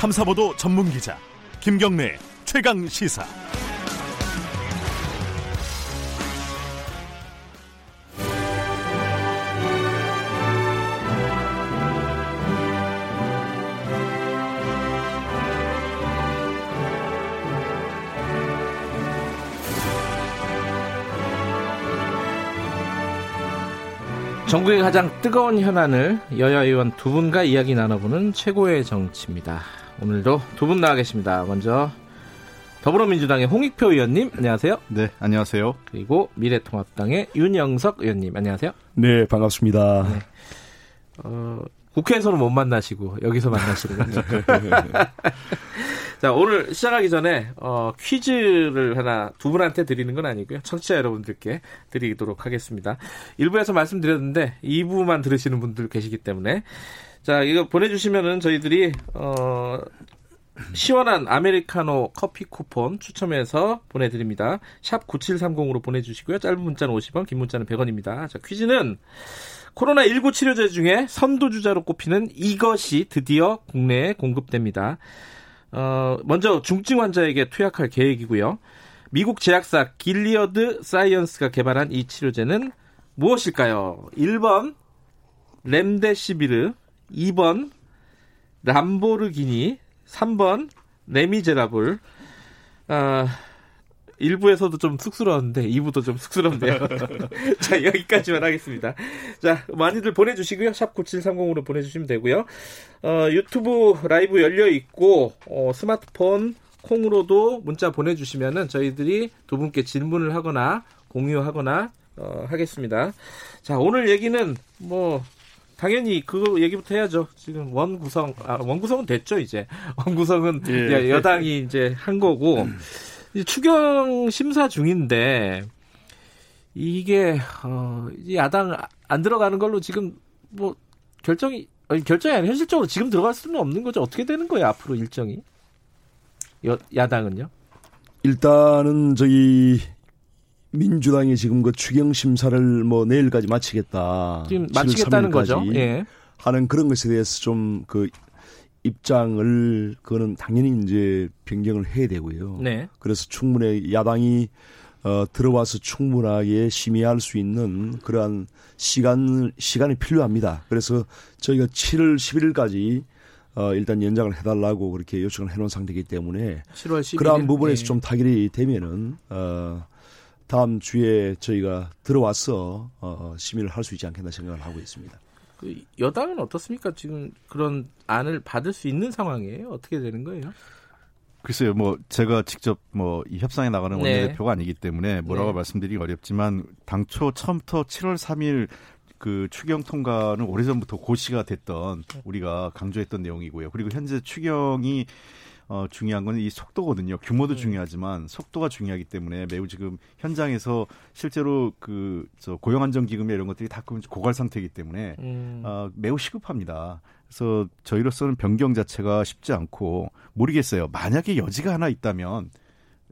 탐사보도 전문 기자 김경래 최강 시사. 전국의 가장 뜨거운 현안을 여야 의원 두 분과 이야기 나눠보는 최고의 정치입니다. 오늘도 두 분 나와 계십니다. 먼저 더불어민주당의 홍익표 의원님 안녕하세요. 네, 안녕하세요. 그리고 미래통합당의 윤영석 의원님 안녕하세요. 네, 반갑습니다. 네. 어, 국회에서는 못 만나시고 여기서 만나시는 거죠. 자, 오늘 시작하기 전에 어, 퀴즈를 하나 두 분한테 드리는 건 아니고요. 청취자 여러분들께 드리도록 하겠습니다. 1부에서 말씀드렸는데 2부만 들으시는 분들 계시기 때문에 자, 이거 보내주시면은 저희들이 어, 시원한 아메리카노 커피 쿠폰 추첨해서 보내드립니다. 샵 9730으로 보내주시고요. 짧은 문자는 50원, 긴 문자는 100원입니다. 자, 퀴즈는 코로나19 치료제 중에 선두주자로 꼽히는 이것이 드디어 국내에 공급됩니다. 어, 먼저 중증 환자에게 투약할 계획이고요. 미국 제약사 길리어드 사이언스가 개발한 이 치료제는 무엇일까요? 1번 렘데시비르, 2번 람보르기니, 3번 레미제라블. 아, 1부에서도 좀 쑥스러웠는데 2부도 좀 쑥스럽네요. 자, 여기까지만 하겠습니다. 자, 많이들 보내주시고요. 샵 9730으로 보내주시면 되고요. 어, 유튜브 라이브 열려 있고, 어, 스마트폰 콩으로도 문자 보내주시면은 저희들이 두 분께 질문을 하거나 공유하거나 어, 하겠습니다. 자, 오늘 얘기는 뭐 당연히 그 얘기부터 해야죠. 지금 원 구성, 아, 원 구성은 됐죠, 이제. 원 구성은 예. 여당이 이제 한 거고. 음. 추경 심사 중인데 이게 어, 야당 안 들어가는 걸로 지금 뭐 결정이 아니, 결정이 아니라 현실적으로 지금 들어갈 수는 없는 거죠. 어떻게 되는 거예요 앞으로 일정이? 여, 야당은요? 일단은 저희 민주당이 지금 그 추경 심사를 뭐 내일까지 마치겠다. 지금 마치겠다는 거죠. 예. 하는 그런 것에 대해서 좀 그 입장을 그거는 당연히 이제 변경을 해야 되고요. 네. 그래서 충분히 야당이 어, 들어와서 충분하게 심의할 수 있는 그러한 시간 시간이 필요합니다. 그래서 저희가 7월 11일까지 어, 일단 연장을 해달라고 그렇게 요청을 해놓은 상태이기 때문에 7월 11일? 그러한 부분에서 네. 좀 타결이 되면은 어, 다음 주에 저희가 들어와서 어, 심의를 할 수 있지 않겠나 생각을 하고 있습니다. 그 여당은 어떻습니까? 지금 그런 안을 받을 수 있는 상황이에요? 어떻게 되는 거예요? 글쎄요, 뭐 제가 직접 뭐 이 협상에 나가는 네. 원내대표가 아니기 때문에 뭐라고 네. 말씀드리기 어렵지만 당초 처음부터 7월 3일 그 추경 통과는 오래전부터 고시가 됐던 우리가 강조했던 내용이고요. 그리고 현재 추경이 어, 중요한 건 이 속도거든요. 규모도 네. 중요하지만 속도가 중요하기 때문에 매우 지금 현장에서 실제로 그 저 고용 안정 기금이나 이런 것들이 다 고갈 상태이기 때문에 음. 어, 매우 시급합니다. 그래서 저희로서는 변경 자체가 쉽지 않고 모르겠어요. 만약에 여지가 하나 있다면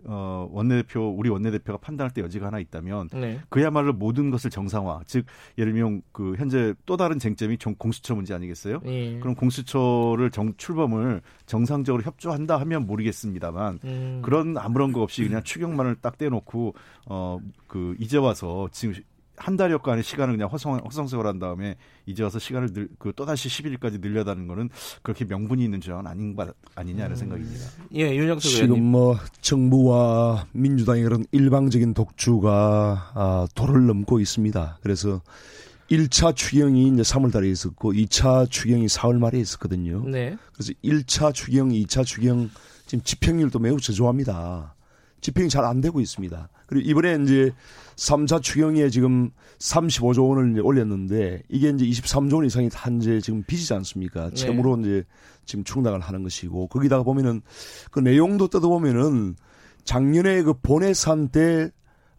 어, 원내대표, 우리 원내대표가 판단할 때 여지가 하나 있다면 네. 그야말로 모든 것을 정상화. 즉, 예를 들면 그 현재 또 다른 쟁점이 공수처 문제 아니겠어요? 네. 그럼 공수처를 정, 출범을 정상적으로 협조한다 하면 모르겠습니다만 음. 그런 아무런 거 없이 그냥 추경만을 딱 떼놓고 어, 그 이제 와서 지금 한 달여간의 시간을 그냥 허송, 허성세월한 다음에 이제 와서 시간을 늘, 그 또다시 10일까지 늘려다는 거는 그렇게 명분이 있는 조항은 아닌 바, 아니냐는 음. 생각입니다. 예, 윤영석 지금 의원님. 뭐 정부와 민주당의 그런 일방적인 독주가 아, 도를 넘고 있습니다. 그래서 1차 추경이 이제 3월 달에 있었고 2차 추경이 4월 말에 있었거든요. 네. 그래서 1차 추경, 2차 추경 지금 집행률도 매우 저조합니다. 집행이 잘 안 되고 있습니다. 그리고 이번에 이제 3차 추경에 지금 35조 원을 이제 올렸는데 이게 이제 23조 원 이상이 한제 지금 빚이지 않습니까? 네. 채무로 네. 이제 지금 충당을 하는 것이고 거기다가 보면은 그 내용도 뜯어보면은 작년에 그 본예산 때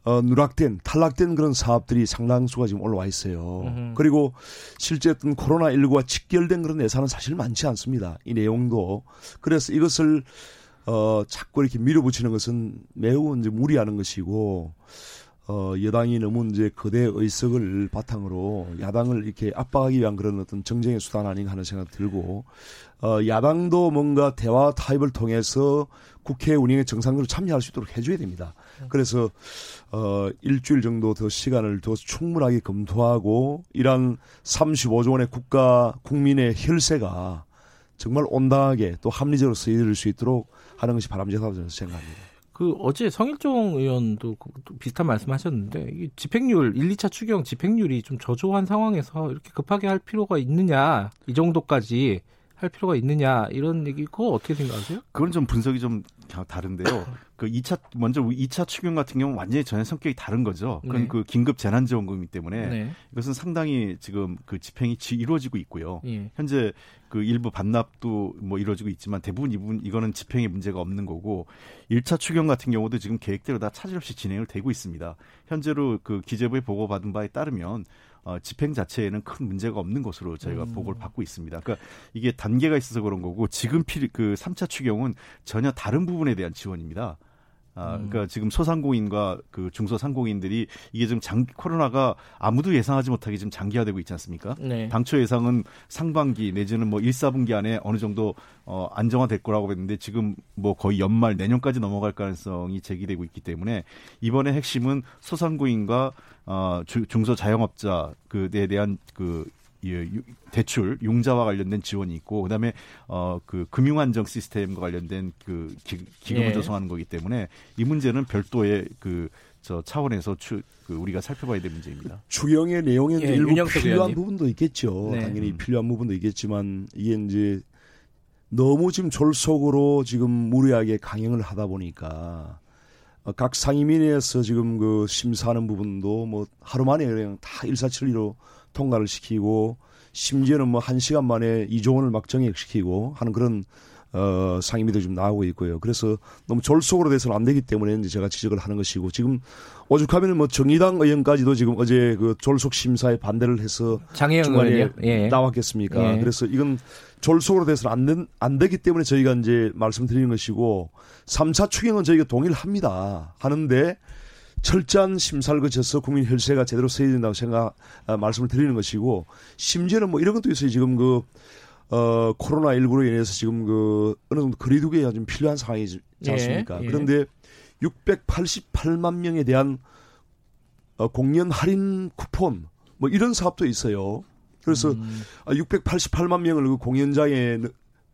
어, 누락된, 탈락된 그런 사업들이 상당수가 지금 올라와 있어요. 으흠. 그리고 실제 어떤 코로나 19와 직결된 그런 예산은 사실 많지 않습니다. 이 내용도. 그래서 이것을 어, 자꾸 이렇게 밀어붙이는 것은 매우 이제 무리하는 것이고, 어, 여당이 너무 이제 거대 의석을 바탕으로 야당을 이렇게 압박하기 위한 그런 어떤 정쟁의 수단 아닌가 하는 생각 들고, 어, 야당도 뭔가 대화 타입을 통해서 국회 운영에 정상적으로 참여할 수 있도록 해줘야 됩니다. 그래서, 어, 일주일 정도 더 시간을 더 충분하게 검토하고, 이러한 35조 원의 국가, 국민의 혈세가 정말 온당하게 또 합리적으로 쓰여질 수 있도록 하는 것이 바람직하다고 저는 생각합니다. 그 어제 성일종 의원도 그 비슷한 말씀하셨는데 이 집행률 1, 2차 추경 집행률이 좀 저조한 상황에서 이렇게 급하게 할 필요가 있느냐 이 정도까지 할 필요가 있느냐 이런 얘기 그거 어떻게 생각하세요? 그건 좀 분석이 좀 다른데요. 그 2차 먼저 2차 추경 같은 경우는 완전히 전혀 성격이 다른 거죠. 그건 네. 그 긴급 재난 지원금이기 때문에 네. 이것은 상당히 지금 그 집행이 이루어지고 있고요. 예. 현재 그 일부 반납도 뭐 이루어지고 있지만 대부분 이분 이거는 집행에 문제가 없는 거고 1차 추경 같은 경우도 지금 계획대로 다 차질 없이 진행을 되고 있습니다. 현재로 그 기재부에 보고받은 바에 따르면 어, 집행 자체에는 큰 문제가 없는 것으로 저희가 음. 보고를 받고 있습니다. 그러니까 이게 단계가 있어서 그런 거고 지금 필, 그 3차 추경은 전혀 다른 부분에 대한 지원입니다. 아, 음. 그러니까 지금 소상공인과 그 중소상공인들이 이게 지금 장 코로나가 아무도 예상하지 못하게 지금 장기화되고 있지 않습니까? 네. 당초 예상은 상반기 내지는 뭐 1, 4분기 안에 어느 정도 어 안정화될 거라고 했는데 지금 뭐 거의 연말 내년까지 넘어갈 가능성이 제기되고 있기 때문에 이번에 핵심은 소상공인과 어 중소 자영업자 그에 대한 그 예, 대출 융자와 관련된 지원이 있고 그다음에 어 그 금융 안정 시스템과 관련된 그 기, 금을 예. 조성하는 거기 때문에 이 문제는 별도의 그 저 차원에서 추, 그 우리가 살펴봐야 될 문제입니다. 추경의 내용에는 예, 일부 필요한 의원님. 부분도 있겠죠. 네. 당연히 음. 필요한 부분도 있겠지만 이게 이제 너무 지금 졸속으로 지금 무리하게 강행을 하다 보니까 어, 각 상임위에서 지금 그 심사하는 부분도 뭐 하루 만에 그냥 다 일사천리로 통과를 시키고 심지어는 뭐 한 시간 만에 이조 원을 막 정액시키고 하는 그런 어, 상임위도 좀 나오고 있고요. 그래서 너무 졸속으로 돼서는 안 되기 때문에 이제 제가 지적을 하는 것이고 지금 오죽하면 뭐 정의당 의원까지도 지금 어제 그 졸속 심사에 반대를 해서 중간에 예. 나왔겠습니까? 예. 그래서 이건 졸속으로 돼서는 안, 된, 안 되기 때문에 저희가 이제 말씀드리는 것이고 3차 추경은 저희가 동의를 합니다. 하는데 철저한 심사를 거쳐서 국민 혈세가 제대로 써야 된다고 생각 아, 말씀을 드리는 것이고 심지어는 뭐 이런 것도 있어요. 지금 그 어, 코로나 19로 인해서 지금 그 어느 정도 거리두기가 좀 필요한 상황이지 않습니까? 예, 예. 그런데 688만 명에 대한 어, 공연 할인 쿠폰 뭐 이런 사업도 있어요. 그래서 음. 688만 아, 명을 그 공연장에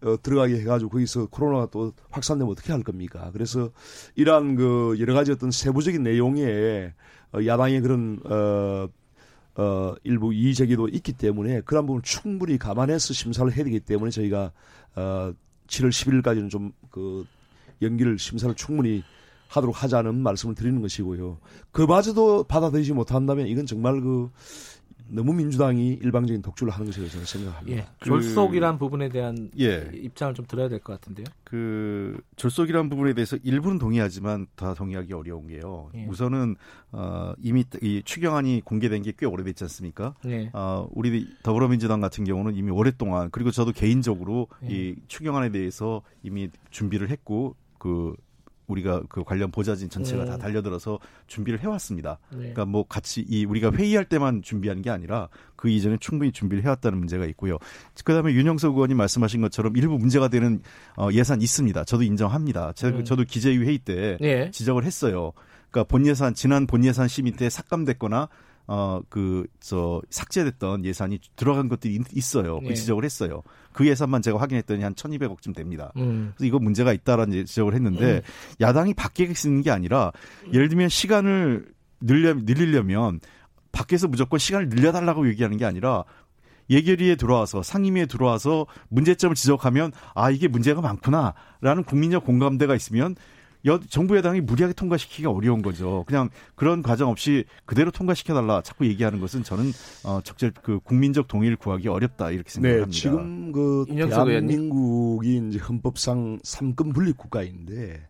어, 들어가게 해가지고 거기서 코로나가 또 확산되면 어떻게 할 겁니까? 그래서 이러한 그 여러 가지 어떤 세부적인 내용에 어, 야당의 그런 어, 어, 일부 이의 제기도 있기 때문에 그런 부분 충분히 감안해서 심사를 해야 되기 때문에 저희가 어, 7월 11일까지는 좀 그 연기를 심사를 충분히 하도록 하자는 말씀을 드리는 것이고요. 그마저도 받아들이지 못한다면 이건 정말 그 너무 민주당이 일방적인 독주를 하는 것이라고 저는 생각합니다. 예, 졸속이란 그, 부분에 대한 예, 입장을 좀 들어야 될 것 같은데요. 그 졸속이란 부분에 대해서 일부는 동의하지만 다 동의하기 어려운 게요. 예. 우선은 어, 이미 이 추경안이 공개된 게 꽤 오래됐지 않습니까? 예. 어, 우리 더불어민주당 같은 경우는 이미 오랫동안 그리고 저도 개인적으로 예. 이 추경안에 대해서 이미 준비를 했고 그 우리가 그 관련 보좌진 전체가 음. 다 달려들어서 준비를 해왔습니다. 네. 그러니까 뭐 같이 이 우리가 회의할 때만 준비하는 게 아니라 그 이전에 충분히 준비를 해왔다는 문제가 있고요. 그다음에 윤영석 의원님 말씀하신 것처럼 일부 문제가 되는 어, 예산 있습니다. 저도 인정합니다. 제가, 음. 저도 기재위 회의 때 네. 지적을 했어요. 그러니까 본 예산 지난 본 예산 심의 때 삭감됐거나 어, 그, 저, 삭제됐던 예산이 들어간 것들이 있어요. 그 예. 지적을 했어요. 그 예산만 제가 확인했더니 한 1200억쯤 됩니다. 음. 그래서 이거 문제가 있다라는 지적을 했는데, 음. 야당이 밖에 쓰는 게 아니라, 예를 들면 시간을 늘려, 늘리려면, 밖에서 무조건 시간을 늘려달라고 얘기하는 게 아니라, 예결위에 들어와서 상임위에 들어와서 문제점을 지적하면 아 이게 문제가 많구나라는 국민적 공감대가 있으면 여, 정부 여당이 무리하게 통과시키기가 어려운 거죠. 그냥 그런 과정 없이 그대로 통과시켜달라 자꾸 얘기하는 것은 저는 어, 적절 그 국민적 동의를 구하기 어렵다 이렇게 생각합니다. 네, 지금 그 대한민국이 이제 헌법상 삼권 분립 국가인데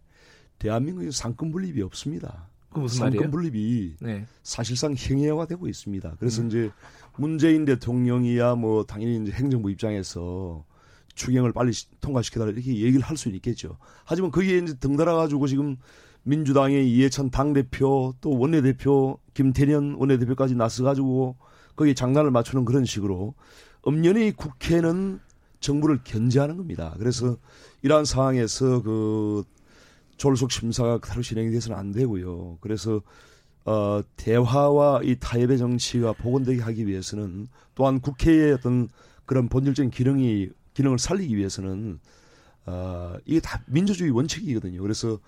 대한민국에 삼권 분립이 없습니다. 그 무슨 삼권 분립이 네. 사실상 형해화가 되고 있습니다. 그래서 음. 이제 문재인 대통령이야 뭐 당연히 이제 행정부 입장에서 추경을 빨리 통과시켜달라 이렇게 얘기를 할 수는 있겠죠. 하지만 거기에 이제 덩달아 가지고 지금 민주당의 이해찬 당대표 또 원내대표 김태년 원내대표까지 나서가지고 거기에 장난을 맞추는 그런 식으로 엄연히 국회는 정부를 견제하는 겁니다. 그래서 이러한 상황에서 그 졸속 심사가 그대로 진행이 돼서는 안 되고요. 그래서 어, 대화와 이 타협의 정치가 복원되게 하기 위해서는 또한 국회의 어떤 그런 본질적인 기능이 기능을 살리기 위해서는 어, 이게 다 민주주의 원칙이거든요. 그래서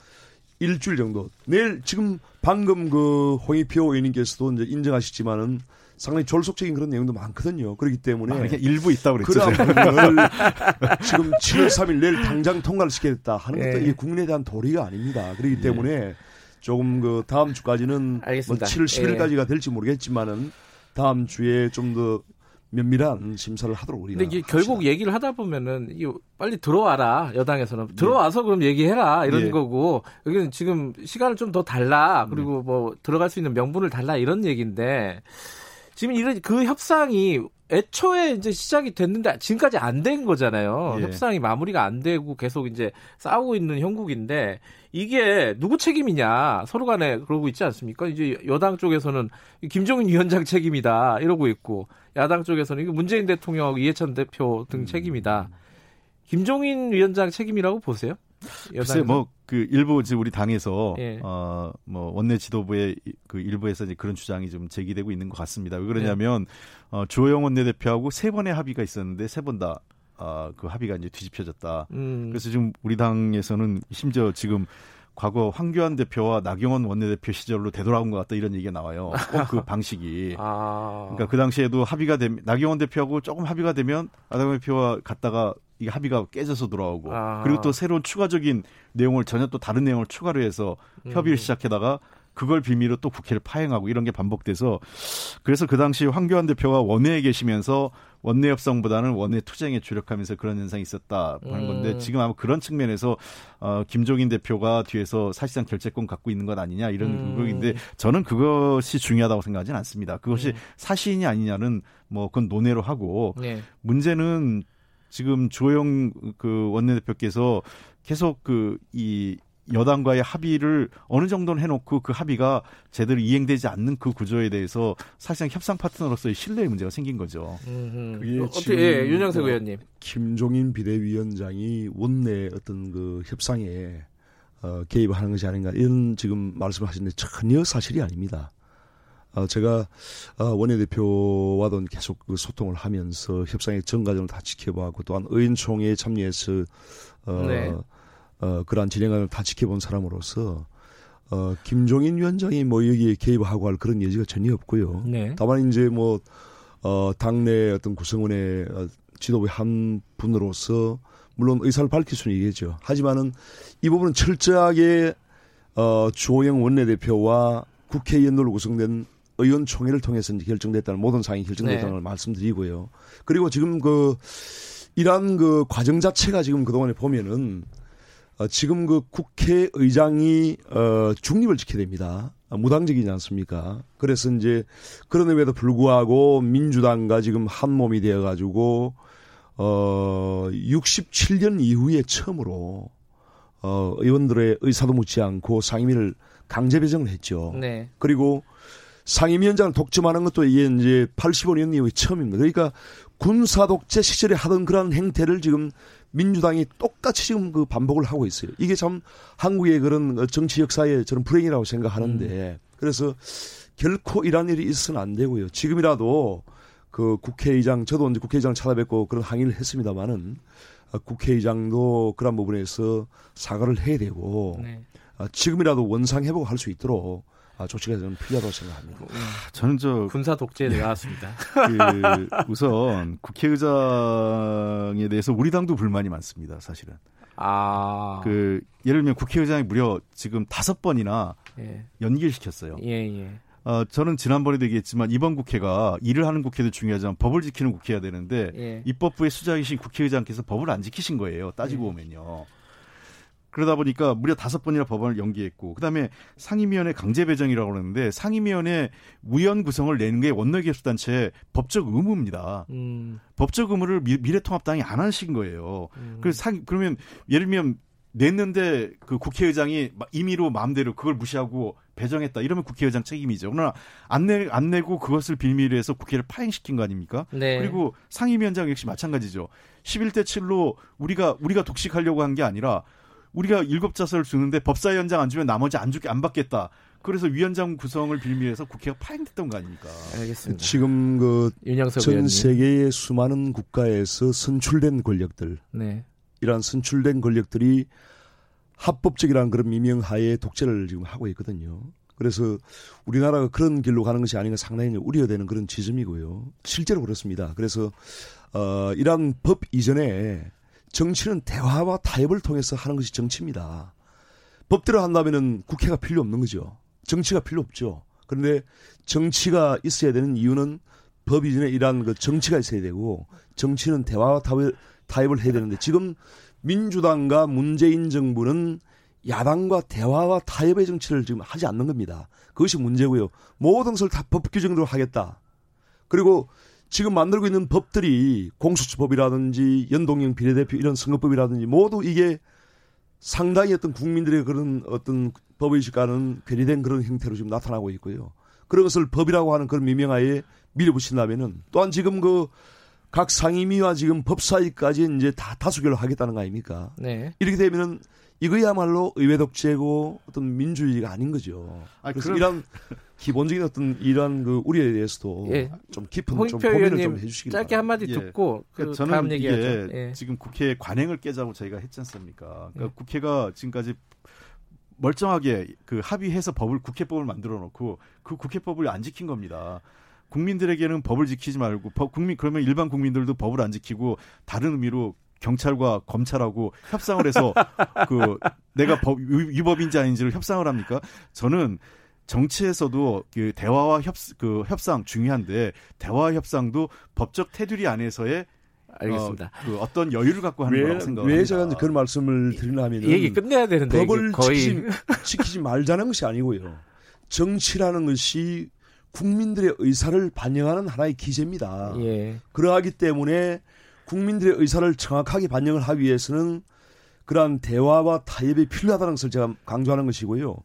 일주일 정도 내일 지금 방금 그 홍익표 의원님께서도 이제 인정하시지만은 상당히 졸속적인 그런 내용도 많거든요. 그렇기 때문에 아, 일부 있다고 그랬죠. 지금 7월 3일 내일 당장 통과를 시키겠다 하는 것도 네. 이게 국민에 대한 도리가 아닙니다. 그렇기 예. 때문에 네. 조금 그 다음 주까지는 알겠습니다. 뭐 7월 10일까지가 예. 될지 모르겠지만은 다음 주에 좀 더 면밀한 심사를 하도록 우리가. 근데 이게 결국 얘기를 하다 보면은 이 빨리 들어와라 여당에서는 들어와서 네. 그럼 얘기해라 이런 네. 거고 여기는 지금 시간을 좀 더 달라 그리고 네. 뭐 들어갈 수 있는 명분을 달라 이런 얘기인데 지금 이런 그 협상이 애초에 이제 시작이 됐는데 지금까지 안 된 거잖아요. 예. 협상이 마무리가 안 되고 계속 이제 싸우고 있는 형국인데 이게 누구 책임이냐 서로 간에 그러고 있지 않습니까? 이제 여당 쪽에서는 김종인 위원장 책임이다 이러고 있고 야당 쪽에서는 이거 문재인 대통령, 이해찬 대표 등 음. 책임이다. 김종인 위원장 책임이라고 보세요? 글쎄 뭐그 일부 지금 우리 당에서 예. 어뭐 원내 지도부의 그 일부에서 이제 그런 주장이 좀 제기되고 있는 것 같습니다. 왜 그러냐면 예. 어 주호영 원내대표하고 세 번의 합의가 있었는데 세 번다 어, 그 합의가 이제 뒤집혀졌다. 음. 그래서 지금 우리 당에서는 심지어 지금 과거 황교안 대표와 나경원 원내대표 시절로 되돌아온 것 같다 이런 얘기가 나와요. 꼭 그 방식이. 아. 그러니까 그 당시에도 합의가 되면 나경원 대표하고 조금 합의가 되면 나경원 대표와 갔다가 이게 합의가 깨져서 돌아오고 아. 그리고 또 새로운 추가적인 내용을 전혀 또 다른 내용을 추가로 해서 협의를 음. 시작하다가 그걸 빌미로 또 국회를 파행하고 이런 게 반복돼서 그래서 그 당시 황교안 대표가 원내에 계시면서 원내 협상보다는 원내 투쟁에 주력하면서 그런 현상이 있었다 하는 음. 건데 지금 아마 그런 측면에서 어 김종인 대표가 뒤에서 사실상 결재권 갖고 있는 것 아니냐 이런 음. 부분인데 저는 그것이 중요하다고 생각하지는 않습니다. 그것이 음. 사실이냐 아니냐는 뭐 그건 논외로 하고 네. 문제는 지금 주호영 그 원내대표께서 계속 그 이 여당과의 합의를 어느 정도는 해놓고 그 합의가 제대로 이행되지 않는 그 구조에 대해서 사실상 협상 파트너로서의 신뢰의 문제가 생긴 거죠. 그게 어떻게 예, 윤영석 뭐 의원님 김종인 비대위원장이 원내 어떤 그 협상에 어, 개입하는 것이 아닌가 이런 지금 말씀하시는데 전혀 사실이 아닙니다. 어, 제가 어, 원내대표와도 계속 그 소통을 하면서 협상의 전 과정을 다 지켜보고 또한 의원총회에 참여해서 어, 네. 어, 그러한 진행을 다 지켜본 사람으로서 어, 김종인 위원장이 뭐 여기에 개입하고 할 그런 여지가 전혀 없고요. 네. 다만 이제 뭐 어, 당내 어떤 구성원의 어, 지도부의 한 분으로서 물론 의사를 밝힐 수는 있겠죠. 하지만은 이 부분은 철저하게 어, 주호영 원내대표와 국회의원으로 구성된 의원총회를 통해서 결정됐다는 모든 사항이 결정됐다는 네. 걸 말씀드리고요. 그리고 지금 그 이러한 그 과정 자체가 지금 그동안에 보면은 어, 지금 그 국회의장이 어, 중립을 지켜야 됩니다. 무당적이지 않습니까? 그래서 이제 그런데에도 불구하고 민주당과 지금 한 몸이 되어 가지고 어 67년 이후에 처음으로 어 의원들의 의사도 묻지 않고 상임위를 강제 배정을 했죠. 네. 그리고 상임위원장을 독점하는 것도 이게 이제 85년 이후에 처음입니다. 그러니까 군사 독재 시절에 하던 그런 행태를 지금 민주당이 똑같이 지금 그 반복을 하고 있어요. 이게 참 한국의 그런 정치 역사의 저는 불행이라고 생각하는데 음. 그래서 결코 이런 일이 있어서는 안 되고요. 지금이라도 그 국회의장 저도 이제 국회의장 찾아뵙고 그런 항의를 했습니다마는 국회의장도 그런 부분에서 사과를 해야 되고 네. 지금이라도 원상 회복할 수 있도록 아, 조치가 저는 필요하다고 생각합니다. 아, 저는 저 군사 독재에 네. 나왔습니다. 그 우선 국회의장에 대해서 우리 당도 불만이 많습니다. 사실은. 아. 그 예를 들면 국회의장이 무려 지금 다섯 번이나 예. 연기를 시켰어요. 예, 예. 어, 저는 지난번에도 얘기했지만 이번 국회가 일을 하는 국회도 중요하지만 법을 지키는 국회야 되는데 예. 입법부의 수장이신 국회의장께서 법을 안 지키신 거예요. 따지고 예. 보면요. 그러다 보니까 무려 다섯 번이나 법안을 연기했고 그다음에 상임위원회 강제 배정이라고 그러는데 상임위원회 위원 구성을 내는 게 원내교섭단체 법적 의무입니다. 음. 법적 의무를 미, 래통합당이 안 하신 거예요. 음. 그래서 상 그러면 예를 들면 냈는데 그 국회의장이 임의로 마음대로 그걸 무시하고 배정했다. 이러면 국회의장 책임이죠. 그러나 안, 내, 안 내고 그것을 빌미로 해서 국회를 파행시킨 거 아닙니까? 네. 그리고 상임위원장 역시 마찬가지죠. 11대 7로 우리가 우리가 독식하려고 한 게 아니라 우리가 일곱 자서를 주는데 법사위원장 안 주면 나머지 안 주게 안 받겠다. 그래서 위원장 구성을 빌미해서 국회가 파행됐던 거 아닙니까? 알겠습니다. 지금 그 전. 세계의 수많은 국가에서 선출된 권력들, 네. 이러한 선출된 권력들이 합법적이라는 그런 미명하에 독재를 지금 하고 있거든요. 그래서 우리나라가 그런 길로 가는 것이 아닌가 상당히 우려되는 그런 지점이고요. 실제로 그렇습니다. 그래서 어 이러한 법 이전에 정치는 대화와 타협을 통해서 하는 것이 정치입니다. 법대로 한다면은 국회가 필요 없는 거죠. 정치가 필요 없죠. 그런데 정치가 있어야 되는 이유는 법 이전에 이러한 그 정치가 있어야 되고 정치는 대화와 타협을, 타협을 해야 되는데 지금 민주당과 문재인 정부는 야당과 대화와 타협의 정치를 지금 하지 않는 겁니다. 그것이 문제고요. 모든 것을 다 법 규정대로 하겠다. 그리고 지금 만들고 있는 법들이 공수처법이라든지 연동형 비례대표 이런 선거법이라든지 모두 이게 상당히 어떤 국민들의 그런 어떤 법의식과는 괴리된 그런 형태로 지금 나타나고 있고요. 그런 것을 법이라고 하는 그런 미명하에 밀어붙인다면은 또한 지금 그 각 상임위와 지금 법사위까지 이제 다 다수결로 하겠다는 거 아닙니까? 네. 이렇게 되면은 이거야말로 의회 독재고 어떤 민주주의가 아닌 거죠. 아, 그래서 그럼- 이런 기본적인 어떤 이러한 그 우려에 대해서도 예. 좀 깊은 좀 고민을 좀 해주시기 짧게 바랍니다. 한마디 예. 듣고 그 그러니까 저는 다음 이게 얘기하죠. 예. 지금 국회 관행을 깨자고 저희가 했지 않습니까? 그러니까 예. 국회가 지금까지 멀쩡하게 그 합의해서 법을 국회법을 만들어 놓고 그 국회법을 안 지킨 겁니다. 국민들에게는 법을 지키지 말고 법 국민 그러면 일반 국민들도 법을 안 지키고 다른 의미로 경찰과 검찰하고 협상을 해서 그 내가 법 위- 위법인지 아닌지를 협상을 합니까? 저는 정치에서도 그 대화와 협, 그 협상 중요한데 대화 협상도 법적 테두리 안에서의 알겠습니다. 어, 그 어떤 여유를 갖고 하는 왜, 거라고 생각합니다. 왜 제가 그런 말씀을 드리냐면 이 얘기 끝내야 되는데 법을 거의 지키지, 지키지 말자는 것이 아니고요. 정치라는 것이 국민들의 의사를 반영하는 하나의 기제입니다. 예. 그러하기 때문에 국민들의 의사를 정확하게 반영을 하기 위해서는 그러한 대화와 타협이 필요하다는 것을 제가 강조하는 것이고요.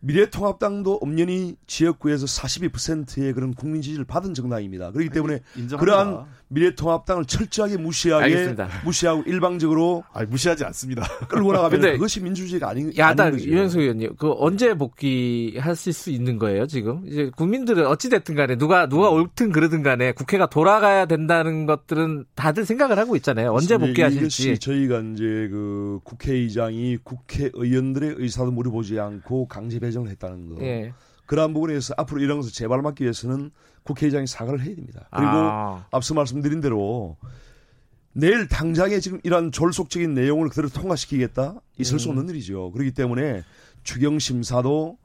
미래통합당도 엄연히 지역구에서 42%의 그런 국민 지지를 받은 정당입니다. 그렇기 때문에 인정합니다. 그러한 미래통합당을 철저하게 무시하게 알겠습니다. 무시하고 일방적으로 아니, 무시하지 않습니다. 끌고 나가면 그것이 민주주의가 아닌 야당. 유현수 의원님 그 언제 복귀하실 수 있는 거예요 지금 이제 국민들은 어찌 됐든 간에 누가 누가 옳든 그러든 간에 국회가 돌아가야 된다는 것들은 다들 생각을 하고 있잖아요 언제 복귀하실지 저희가 이제 그 국회의장이 국회의원들의 의사도 물어보지 않고 강제 배정을 했다는 거. 예. 그러한 부분에서 앞으로 이런 것을 재발맞기 위해서는 국회의장이 사과를 해야 됩니다. 그리고 아, 앞서 말씀드린 대로 내일 당장에 지금 이러한 졸속적인 내용을 그대로 통과시키겠다 있을 수 음. 없는 일이죠. 그렇기 때문에 추경 심사도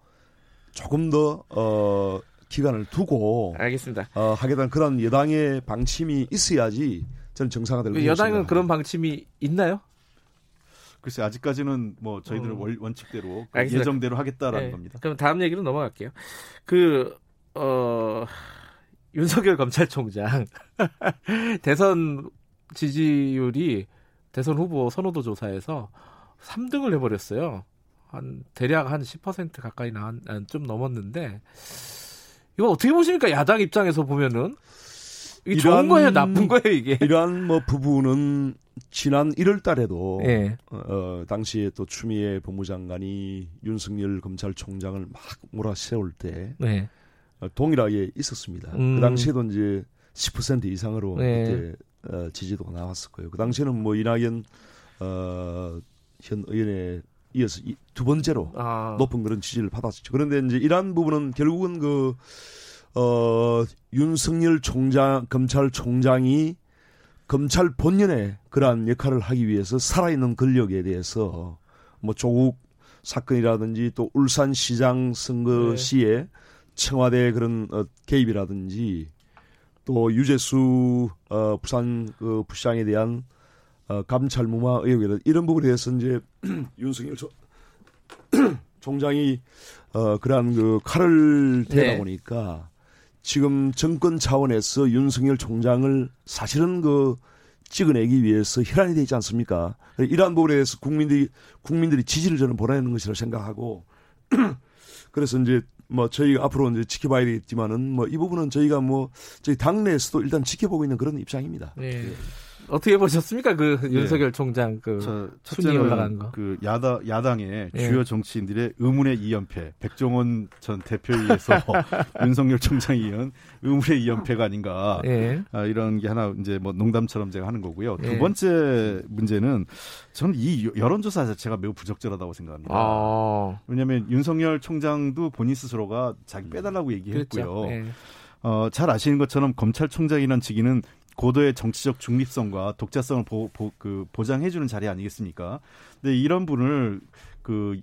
조금 더 어, 기간을 두고 알겠습니다 어, 하겠다는 그런 여당의 방침이 있어야지 저는 정상화될. 여당은 그런 방침이 있나요? 글쎄 아직까지는 뭐 저희들 음. 원, 원칙대로 그 알겠습니다. 예정대로 하겠다라는 예. 겁니다. 그럼 다음 얘기로 넘어갈게요. 그, 어, 윤석열 검찰총장. 대선 지지율이 대선 후보 선호도 조사에서 3등을 해버렸어요. 한, 대략 한 10% 가까이 나, 아, 좀 넘었는데, 이거 어떻게 보십니까? 야당 입장에서 보면은. 이게 좋은 거예요? 나쁜 거예요? 이게? 이러한 뭐 부분은 지난 1월 달에도 예. 어, 당시에 또 추미애 법무장관이 윤석열 검찰총장을 막 몰아세울 때 네. 어, 동일하게 있었습니다. 음. 그 당시에도 이제 10% 이상으로 네. 그때 어, 지지도가 나왔을 거예요. 그 당시에는 뭐 이낙연 어, 현 의원에 이어서 이- 두 번째로 아. 높은 그런 지지를 받았죠. 그런데 이제 이러한 부분은 결국은 그, 어, 윤석열 총장, 검찰총장이 검찰 본연의 그러한 역할을 하기 위해서 살아있는 권력에 대해서 뭐 조국 사건이라든지 또 울산시장 선거 네. 시에 청와대 그런 어, 개입이라든지 또 유재수 어, 부산 그 부시장에 대한 어, 감찰 무마 의혹이라 이런 부분에 대해서 이제 윤석열 총- 총장이 어 그러한 그 칼을 대다 네. 보니까 지금 정권 차원에서 윤석열 총장을 사실은 그 찍어내기 위해서 혈안이 되지 않습니까? 이러한 부분에 대해서 국민들이 국민들이 지지를 저는 보내는 것이라고 생각하고 그래서 이제 뭐 저희가 앞으로 이제 지켜봐야 되겠지만은 뭐 이 부분은 저희가 뭐 저희 당내에서도 일단 지켜보고 있는 그런 입장입니다. 네. 어떻게 보셨습니까? 그 네. 윤석열 총장 그 저, 순위 올라간 거. 그 야당 야당의 예. 주요 정치인들의 의문의 이연패. 백종원 전 대표에 의해서 윤석열 총장이 이은 의문의 이연패가 아닌가. 예. 아, 이런 게 하나 이제 뭐 농담처럼 제가 하는 거고요. 두 예. 번째 문제는 저는 이 여론조사 자체가 매우 부적절하다고 생각합니다. 아. 왜냐하면 윤석열 총장도 본인 스스로가 자기 빼달라고 얘기했고요. 그렇죠. 예. 어, 잘 아시는 것처럼 검찰총장이란 직위는 고도의 정치적 중립성과 독자성을 보, 보, 그 보장해주는 자리 아니겠습니까? 근데 이런 분을 그,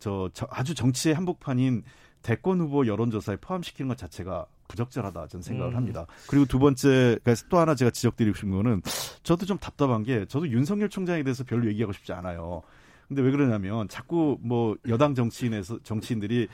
저, 저 아주 정치의 한복판인 대권 후보 여론조사에 포함시키는 것 자체가 부적절하다 저는 생각을 음. 합니다. 그리고 두 번째 그러니까 또 하나 제가 지적드리고 싶은 거는 저도 좀 답답한 게 저도 윤석열 총장에 대해서 별로 얘기하고 싶지 않아요. 근데 왜 그러냐면 자꾸 뭐 여당 정치인에서 정치인들이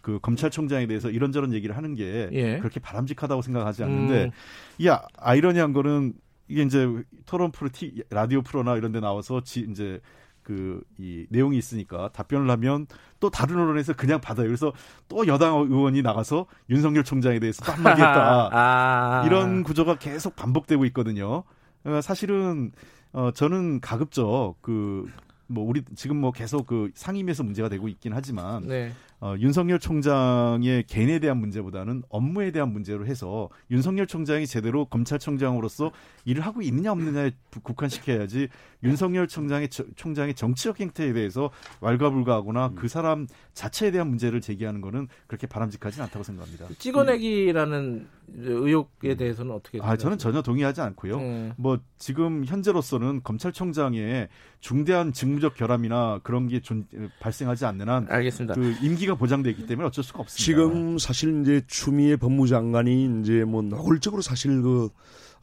그 검찰총장에 대해서 이런저런 얘기를 하는 게 예. 그렇게 바람직하다고 생각하지 않는데 음. 이 아, 아이러니한 거는 이게 이제 토론 프로 티 라디오 프로나 이런 데 나와서 지 이제 그 이 내용이 있으니까 답변을 하면 또 다른 언론에서 그냥 받아요. 그래서 또 여당 의원이 나가서 윤석열 총장에 대해서 또 한마디 했다. 아. 이런 구조가 계속 반복되고 있거든요. 어, 사실은 어 저는 가급적 그 뭐 우리 지금 뭐 계속 그 상임위에서 문제가 되고 있긴 하지만 네. 어, 윤석열 총장의 개인에 대한 문제보다는 업무에 대한 문제로 해서 윤석열 총장이 제대로 검찰총장으로서 일을 하고 있느냐 없느냐에 국한시켜야지 윤석열 총장의 총장의 정치적 행태에 대해서 왈가불가하거나 음. 그 사람 자체에 대한 문제를 제기하는 거는 그렇게 바람직하지는 않다고 생각합니다. 찍어내기라는 의혹에 음. 대해서는 어떻게? 아 저는 전혀 동의하지 않고요. 네. 뭐 지금 현재로서는 검찰총장의 중대한 직무적 결함이나 그런 게 존, 발생하지 않는 한 알겠습니다. 그 임기가 보장되어 있기 때문에 어쩔 수가 없습니다. 지금 사실 이제 추미애 법무장관이 이제 뭐 노골적으로 사실 그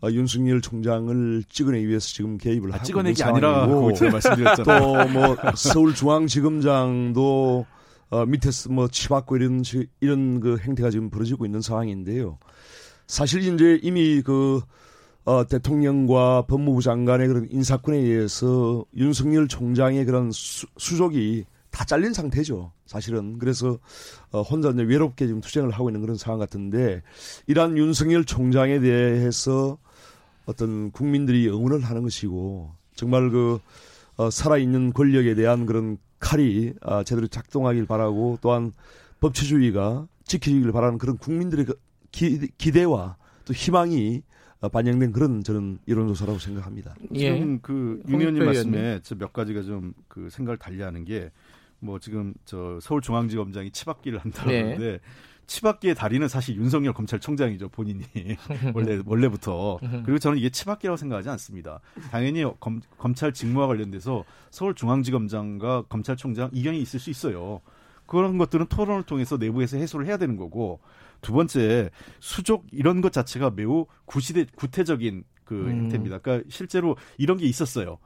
어, 윤석열 총장을 찍어내기 위해서 지금 개입을 아, 하고 찍어내기 아니라고 제가 말씀드렸잖아요. 또뭐 서울중앙지검장도 어, 밑에서 뭐 치받고 이런 이런 그 행태가 지금 벌어지고 있는 상황인데요. 사실 이제 이미 그 어, 대통령과 법무부 장관의 그런 인사권에 의해서 윤석열 총장의 그런 수, 수족이 다 잘린 상태죠. 사실은. 그래서 어, 혼자 이제 외롭게 지금 투쟁을 하고 있는 그런 상황 같은데 이러한 윤석열 총장에 대해서 어떤 국민들이 응원을 하는 것이고 정말 그 어, 살아있는 권력에 대한 그런 칼이 어, 제대로 작동하길 바라고 또한 법치주의가 지켜지길 바라는 그런 국민들의 그 기, 기대와 또 희망이 어, 반영된 그런 저는 이론조사라고 생각합니다. 예. 지금 그윤 의원님 말씀에 몇 가지가 좀 그 생각을 달리하는 게 뭐 지금 저 서울중앙지검장이 치받기를 한다는데 네. 치받기의 달인은 사실 윤석열 검찰총장이죠 본인이 원래 원래부터 그리고 저는 이게 치받기라고 생각하지 않습니다. 당연히 검, 검찰 직무와 관련돼서 서울중앙지검장과 검찰총장 이견이 있을 수 있어요. 그런 것들은 토론을 통해서 내부에서 해소를 해야 되는 거고 두 번째 수족 이런 것 자체가 매우 구시대 구태적인 그 음. 형태입니다. 그러니까 실제로 이런 게 있었어요.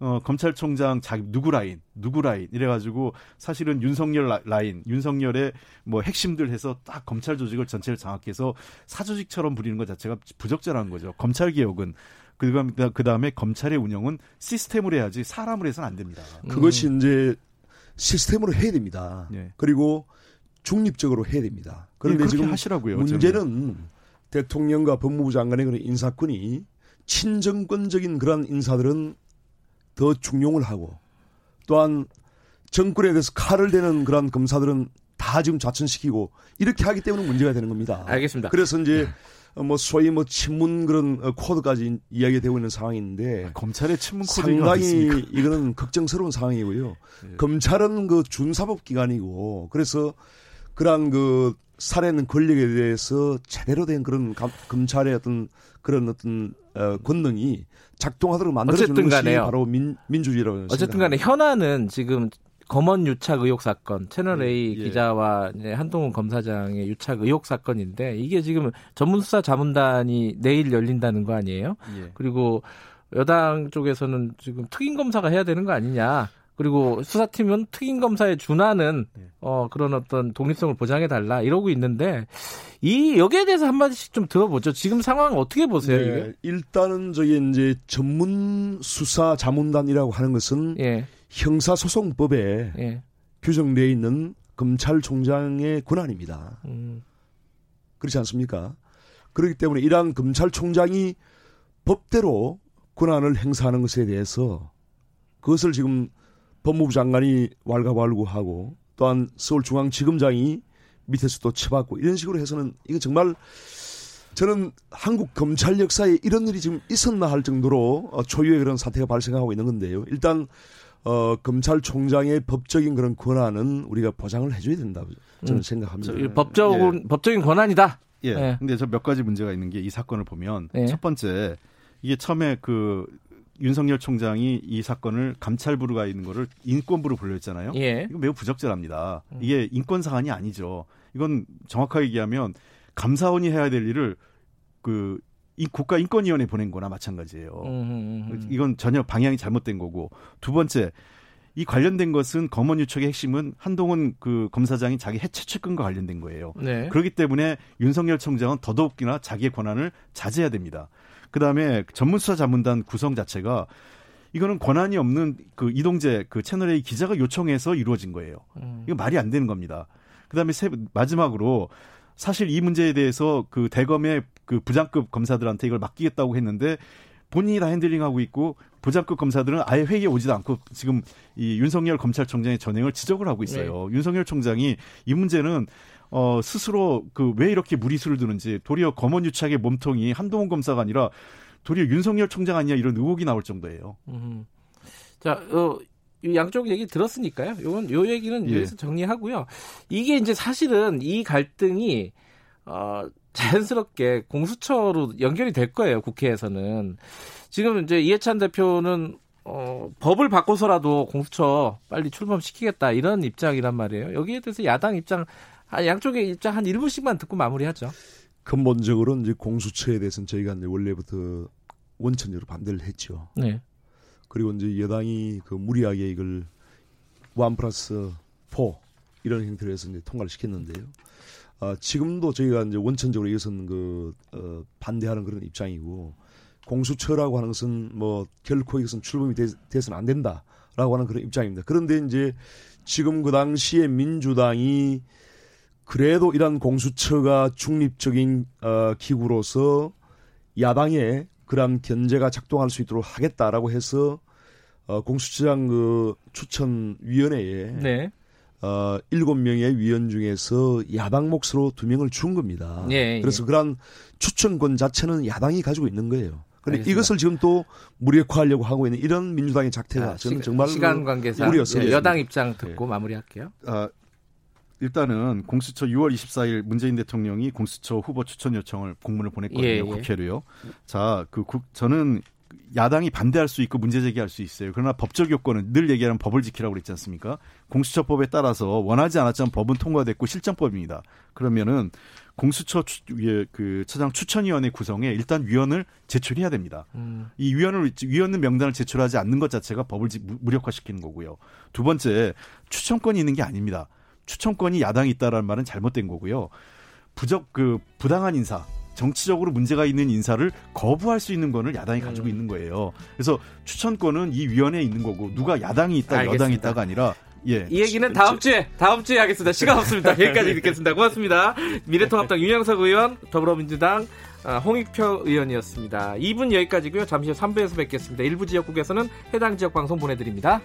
어, 검찰총장 자기 누구 라인, 누구 라인 이래가지고 사실은 윤석열 라인, 윤석열의 뭐 핵심들 해서 딱 검찰 조직을 전체를 장악해서 사조직처럼 부리는 것 자체가 부적절한 거죠. 검찰 개혁은 그 다음에 검찰의 운영은 시스템으로 해야지 사람으로 해서는 안 됩니다. 그것이 음. 이제 시스템으로 해야 됩니다. 네. 그리고 중립적으로 해야 됩니다. 그런데 네, 지금 하시라고요, 문제는 저는. 대통령과 법무부 장관의 그런 인사권이 친정권적인 그런 인사들은 더 중용을 하고 또한 정권에 대해서 칼을 대는 그런 검사들은 다 지금 좌천시키고 이렇게 하기 때문에 문제가 되는 겁니다. 알겠습니다. 그래서 이제 뭐 소위 뭐 친문 그런 코드까지 이야기가 되고 있는 상황인데 아, 검찰의 친문 코드 상당히 이거는 걱정스러운 상황이고요. 네. 검찰은 그 준사법 기관이고 그래서 그러한 그 살해는 권력에 대해서 제대로 된 그런 감, 검찰의 어떤 그런 어떤 어, 권능이 작동하도록 만들어주는 것이 바로 민, 민주주의라고 어쨌든 간에 현안은 지금 검언 유착 의혹 사건 채널 A 예, 예. 기자와 한동훈 검사장의 유착 의혹 사건인데 이게 지금 전문 수사 자문단이 내일 열린다는 거 아니에요? 예. 그리고 여당 쪽에서는 지금 특임 검사가 해야 되는 거 아니냐? 그리고 수사팀은 특임 검사에 준하는 네. 어 그런 어떤 독립성을 보장해 달라 이러고 있는데 이 여기에 대해서 한 마디씩 좀 들어보죠. 지금 상황 어떻게 보세요? 네, 이게? 일단은 저희 이제 전문 수사 자문단이라고 하는 것은 예. 형사소송법에 예. 규정되어 있는 검찰총장의 권한입니다. 음. 그렇지 않습니까? 그렇기 때문에 이러한 검찰총장이 법대로 권한을 행사하는 것에 대해서 그것을 지금 법무부 장관이 왈가왈부하고 또한 서울중앙지검장이 밑에서 또 쳐받고 이런 식으로 해서는 이거 정말 저는 한국 검찰 역사에 이런 일이 지금 있었나 할 정도로 어, 초유의 그런 사태가 발생하고 있는 건데요. 일단 어, 검찰총장의 법적인 그런 권한은 우리가 보장을 해줘야 된다고 저는 음. 생각합니다. 법적인 예. 법적인 권한이다. 예. 예. 근데 저 몇 가지 문제가 있는 게 이 사건을 보면 예. 첫 번째 이게 처음에 그 윤석열 총장이 이 사건을 감찰부로 가 있는 거를 인권부로 불렸잖아요. 예. 이거 매우 부적절합니다. 음. 이게 인권 사안이 아니죠. 이건 정확하게 얘기하면 감사원이 해야 될 일을 그 국가인권위원회 보낸 거나 마찬가지예요. 음음음. 이건 전혀 방향이 잘못된 거고 두 번째 이 관련된 것은 검언 유착의 핵심은 한동훈 그 검사장이 자기 해체 측근과 관련된 거예요. 네. 그렇기 때문에 윤석열 총장은 더더욱이나 자기의 권한을 자제해야 됩니다. 그다음에 전문 수사 자문단 구성 자체가 이거는 권한이 없는 그 이동재 그 채널 A 기자가 요청해서 이루어진 거예요. 음. 이거 말이 안 되는 겁니다. 그다음에 세, 마지막으로 사실 이 문제에 대해서 그 대검의 그 부장급 검사들한테 이걸 맡기겠다고 했는데 본인이 다 핸들링하고 있고 부장급 검사들은 아예 회의에 오지도 않고 지금 이 윤석열 검찰총장의 전행을 지적을 하고 있어요. 네. 윤석열 총장이 이 문제는 어, 스스로 그 왜 이렇게 무리수를 두는지 도리어 검언 유착의 몸통이 한동훈 검사가 아니라 도리어 윤석열 총장 아니냐 이런 의혹이 나올 정도예요. 음. 자, 어, 양쪽 얘기 들었으니까요. 요건 요 얘기는 예. 여기서 정리하고요. 이게 이제 사실은 이 갈등이 어 자연스럽게 공수처로 연결이 될 거예요. 국회에서는 지금 이제 이해찬 대표는 어, 법을 바꿔서라도 공수처 빨리 출범시키겠다 이런 입장이란 말이에요. 여기에 대해서 야당 입장 아, 양쪽의 입장 한 1분씩만 듣고 마무리하죠. 근본적으로 이제 공수처에 대해서는 저희가 이제 원래부터 원천적으로 반대를 했죠. 네. 그리고 이제 여당이 그 무리하게 이걸 원 플러스 포 이런 형태로 해서 이제 통과를 시켰는데요. 어, 지금도 저희가 이제 원천적으로 이것은 그 어, 반대하는 그런 입장이고 공수처라고 하는 것은 뭐 결코 이것은 출범이 되, 돼서는 안 된다라고 하는 그런 입장입니다. 그런데 이제 지금 그 당시에 민주당이 그래도 이러한 공수처가 중립적인 어, 기구로서 야당의 그러한 견제가 작동할 수 있도록 하겠다라고 해서 어, 공수처장 그 추천위원회에 네. 어, 7명의 위원 중에서 야당 몫으로 2명을 준 겁니다. 예, 예. 그래서 그러한 추천권 자체는 야당이 가지고 있는 거예요. 그런데 이것을 지금 또 무력화하려고 하고 있는 이런 민주당의 작태가 아, 저는 정말 시간 관계상 예, 여당 입장 듣고 예. 마무리할게요. 아, 일단은 공수처 6월 24일 문재인 대통령이 공수처 후보 추천 요청을 공문을 보냈거든요. 예, 예. 국회로요. 자, 그 국, 저는 야당이 반대할 수 있고 문제 제기할 수 있어요. 그러나 법적 요건은 늘 얘기하는 법을 지키라고 그랬지 않습니까? 공수처법에 따라서 원하지 않았지만 법은 통과됐고 실정법입니다. 그러면은 공수처 추, 예, 그 처장 추천위원회 구성에 일단 위원을 제출해야 됩니다. 음. 이 위원을 위원 명단을 제출하지 않는 것 자체가 법을 무력화시키는 거고요. 두 번째 추천권이 있는 게 아닙니다. 추천권이 야당이 있다라는 말은 잘못된 거고요. 부적 그 부당한 인사 정치적으로 문제가 있는 인사를 거부할 수 있는 거는 야당이 가지고 음. 있는 거예요. 그래서 추천권은 이 위원회에 있는 거고 누가 야당이 있다 알겠습니다. 여당이 있다가 아니라 예. 이 얘기는 다음 주에 다음 주에 하겠습니다. 시간 없습니다. 여기까지 듣겠습니다. 고맙습니다. 미래통합당 윤영석 의원, 더불어민주당 아, 홍익표 의원이었습니다. 2분 여기까지고요. 잠시 후 3부에서 뵙겠습니다. 일부 지역국에서는 해당 지역 방송 보내드립니다.